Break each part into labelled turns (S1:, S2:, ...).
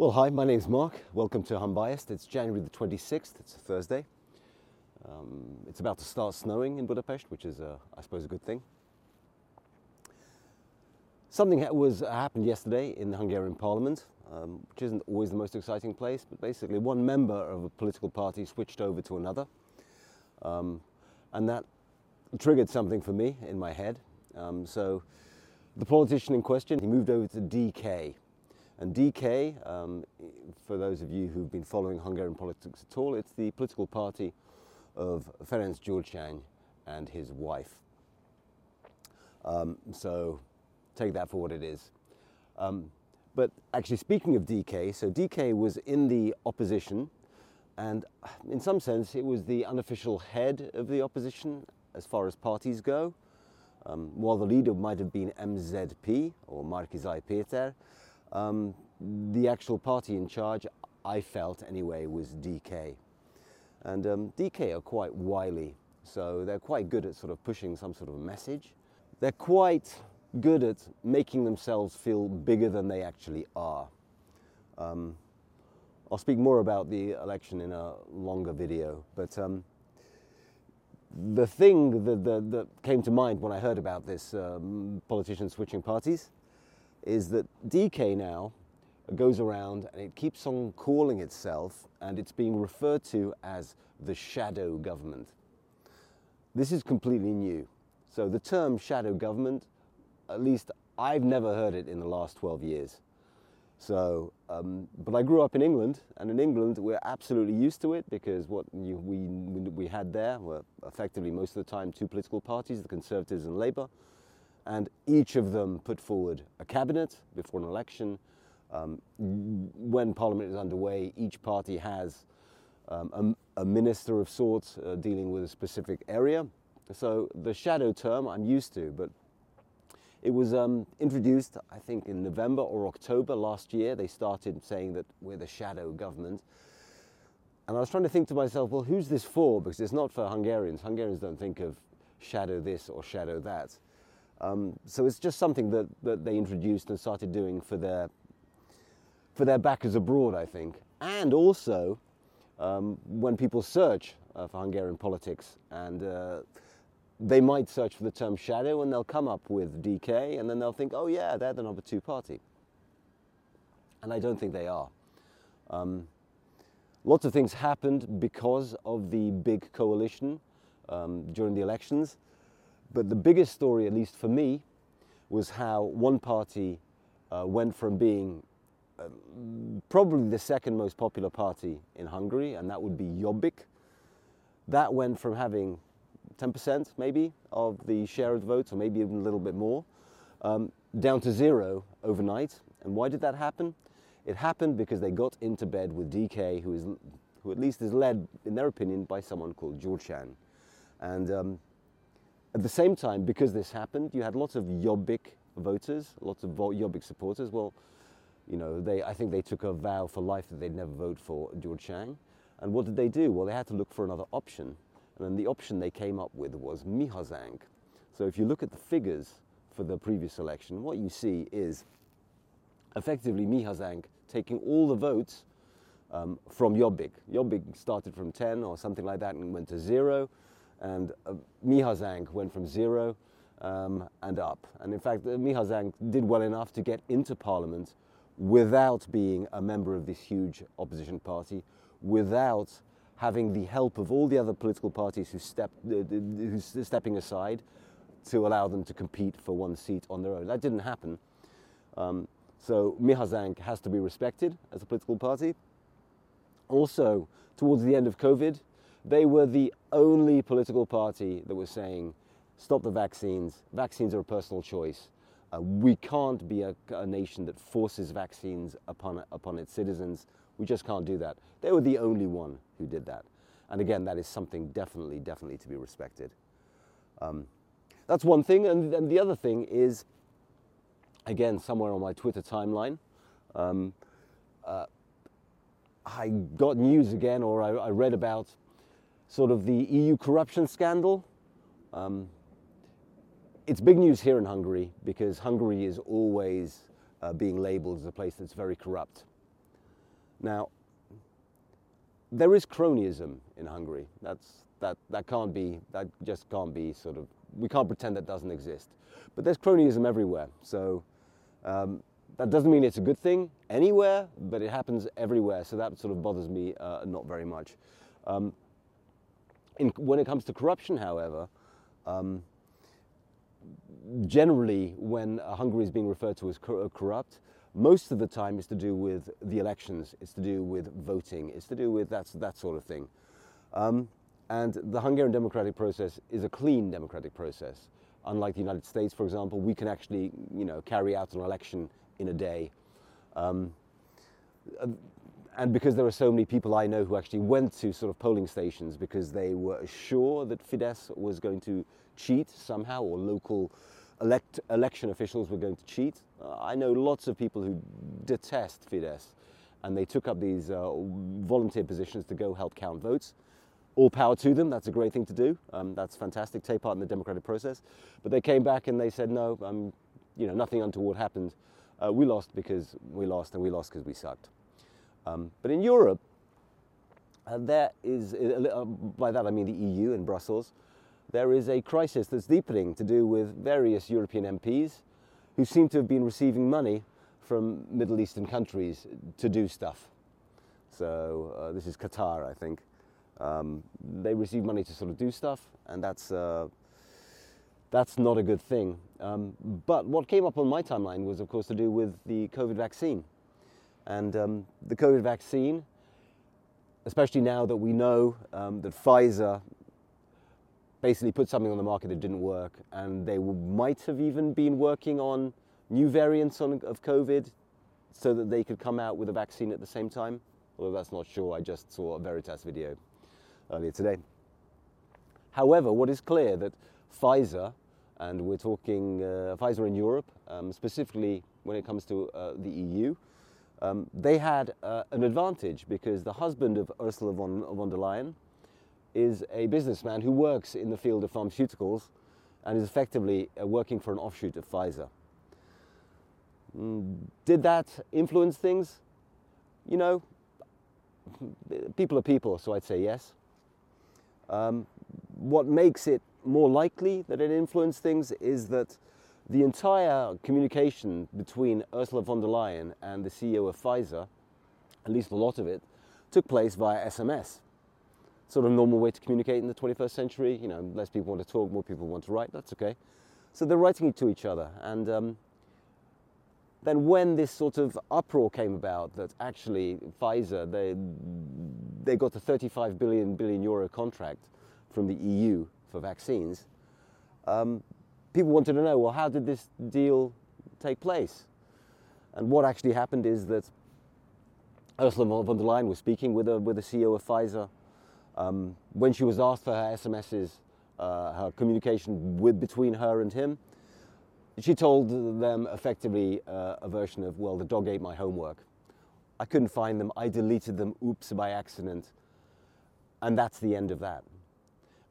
S1: Well, hi, my name's Mark. Welcome to Unbiased. It's January the 26th, it's a Thursday. Um, it's about to start snowing in Budapest, which is, uh, I suppose, a good thing. Something ha- was uh, happened yesterday in the Hungarian Parliament, um, which isn't always the most exciting place, but basically one member of a political party switched over to another, um, and that triggered something for me in my head. Um, so, the politician in question, he moved over to DK, and DK, um, for those of you who've been following Hungarian politics at all, it's the political party of Ferenc Gyurcsány and his wife. Um, so take that for what it is. Um, but actually, speaking of DK, so DK was in the opposition, and in some sense, it was the unofficial head of the opposition as far as parties go. Um, while the leader might have been MZP or Márki-Zay Péter, um, the actual party in charge, I felt anyway, was DK. And um, DK are quite wily, so they're quite good at sort of pushing some sort of message. They're quite good at making themselves feel bigger than they actually are. Um, I'll speak more about the election in a longer video, but um, the thing that, that, that, came to mind when I heard about this um, politicians switching parties is that DK now goes around and it keeps on calling itself and it's being referred to as the shadow government. This is completely new. So the term shadow government, at least I've never heard it in the last 12 years. So, um, but I grew up in England, and in England we're absolutely used to it because what you, we, we had there were effectively most of the time two political parties, the Conservatives and Labour, and each of them put forward a cabinet before an election um, when Parliament is underway, each party has um, a, a, minister of sorts uh, dealing with a specific area. So the shadow term I'm used to, but it was um, introduced, I think, in November or October last year. They started saying that we're the shadow government. And I was trying to think to myself, well, who's this for? Because it's not for Hungarians. Hungarians don't think of shadow this or shadow that. Um, so it's just something that, that they introduced and started doing for their for their backers abroad, I think. And also um, when people search uh, for Hungarian politics and uh, they might search for the term shadow and they'll come up with DK and then they'll think, oh yeah, they're the number two party. And I don't think they are. Um, lots of things happened because of the big coalition um, during the elections. But the biggest story, at least for me, was how one party uh, went from being probably the second most popular party in Hungary, and that would be Jobbik. That went from having 10% maybe of the share of the votes, or maybe even a little bit more, um, down to zero overnight. And why did that happen? It happened because they got into bed with DK, who, is, who at least is led, in their opinion, by someone called Gyurcsány. And um, at the same time, because this happened, you had lots of Jobbik voters, lots of Jobbik supporters. Well, you know, they, I think they took a vow for life that they'd never vote for Gyurcsány. And what did they do? Well, they had to look for another option. And then the option they came up with was Mi Hazánk. So if you look at the figures for the previous election, what you see is effectively Mi Hazánk taking all the votes um, from Jobbik. Jobbik started from 10 or something like that and went to zero. And uh, Mi Hazánk went from zero um, and up. And in fact, uh, Mi Hazánk did well enough to get into parliament without being a member of this huge opposition party, without having the help of all the other political parties who step, uh, who's stepping aside to allow them to compete for one seat on their own. That didn't happen. Um, so Mi Hazánk has to be respected as a political party. Also, towards the end of COVID, they were the only political party that was saying, stop the vaccines. Vaccines are a personal choice. Uh, we can't be a, a, nation that forces vaccines upon, upon its citizens. We just can't do that. They were the only one who did that. And again, that is something definitely, definitely to be respected. Um, that's one thing. And, and, the other thing is, again, somewhere on my Twitter timeline, um, uh, I got news again, or I, I, read about sort of the EU corruption scandal. Um, it's big news here in Hungary because Hungary is always uh, being labeled as a place that's very corrupt. Now, there is cronyism in Hungary. That's, that, that can't be, that just can't be sort of, we can't pretend that doesn't exist. But there's cronyism everywhere. So um, that doesn't mean it's a good thing anywhere, but it happens everywhere. So that sort of bothers me uh, not very much. Um, in, when it comes to corruption, however, um, generally when Hungary is being referred to as corrupt, most of the time it's to do with the elections, it's to do with voting, it's to do with that, that sort of thing. Um, and the Hungarian democratic process is a clean democratic process. Unlike the United States, for example, we can actually you know, carry out an election in a day. Um, and because there are so many people I know who actually went to sort of polling stations because they were sure that Fidesz was going to cheat somehow or local elect, election officials were going to cheat. Uh, I know lots of people who detest Fidesz and they took up these uh, volunteer positions to go help count votes. All power to them, that's a great thing to do. Um, that's fantastic, take part in the democratic process. But they came back and they said, no, um, you know, nothing untoward happened. Uh, we lost because we lost and we lost because we sucked. Um, but in Europe, uh, there is, uh, by that I mean the EU in Brussels, there is a crisis that's deepening to do with various European MPs who seem to have been receiving money from Middle Eastern countries to do stuff. So uh, this is Qatar, I think. Um, they receive money to sort of do stuff, and that's uh, that's not a good thing. Um, but what came up on my timeline was, of course, to do with the COVID vaccine, and um, the COVID vaccine, especially now that we know um, that Pfizer basically put something on the market that didn't work, and they might have even been working on new variants on, of COVID so that they could come out with a vaccine at the same time. Although that's not sure, I just saw a Veritas video earlier today. However, what is clear that Pfizer, and we're talking uh, Pfizer in Europe, um, specifically when it comes to uh, the EU, um, they had uh, an advantage because the husband of Ursula von, von der Leyen, is a businessman who works in the field of pharmaceuticals and is effectively uh, working for an offshoot of Pfizer. Mm, did that influence things? You know, people are people, so I'd say yes. Um, what makes it more likely that it influenced things is that the entire communication between Ursula von der Leyen and the CEO of Pfizer, at least a lot of it, took place via SMS sort of normal way to communicate in the 21st century. You know, less people want to talk, more people want to write. That's okay. So they're writing to each other. And um, then when this sort of uproar came about that actually Pfizer, they, they got a 35 billion, billion euro contract from the EU for vaccines, um, people wanted to know, well, how did this deal take place? And what actually happened is that Ursula von der Leyen was speaking with, a, with the CEO of Pfizer um, when she was asked for her SMSs, uh, her communication with, between her and him, she told them effectively uh, a version of, well, the dog ate my homework. I couldn't find them, I deleted them, oops, by accident. And that's the end of that.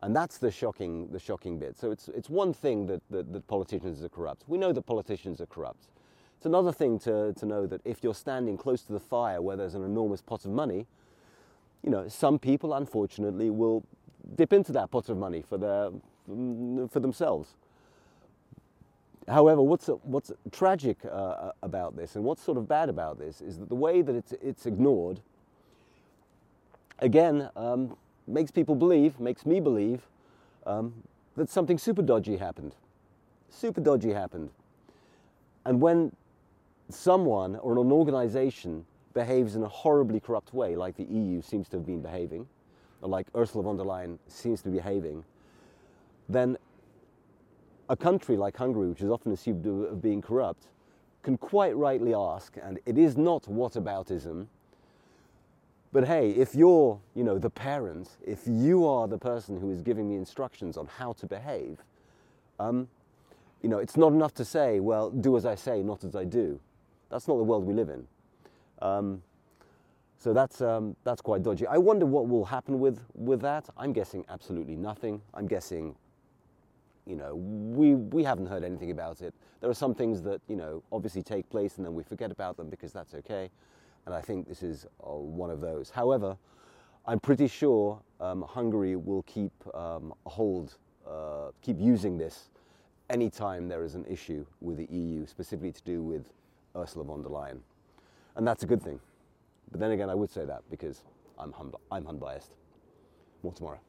S1: And that's the shocking, the shocking bit. So it's, it's one thing that, that, that politicians are corrupt. We know that politicians are corrupt. It's another thing to, to know that if you're standing close to the fire where there's an enormous pot of money, you know, some people unfortunately will dip into that pot of money for, their, for themselves. However, what's, what's tragic uh, about this and what's sort of bad about this is that the way that it's, it's ignored, again, um, makes people believe, makes me believe, um, that something super dodgy happened. Super dodgy happened. And when someone or an organization behaves in a horribly corrupt way, like the EU seems to have been behaving, or like Ursula von der Leyen seems to be behaving, then a country like Hungary, which is often assumed of being corrupt, can quite rightly ask, and it is not whataboutism, but hey, if you're, you know, the parent, if you are the person who is giving me instructions on how to behave, um, you know, it's not enough to say, well, do as I say, not as I do. That's not the world we live in. Um, so that's, um, that's quite dodgy. I wonder what will happen with, with that. I'm guessing absolutely nothing. I'm guessing, you know, we, we haven't heard anything about it. There are some things that, you know, obviously take place and then we forget about them because that's okay. And I think this is uh, one of those. However, I'm pretty sure um, Hungary will keep um, hold, uh, keep using this anytime there is an issue with the EU, specifically to do with Ursula von der Leyen. And that's a good thing. But then again, I would say that because I'm, I'm unbiased. More tomorrow.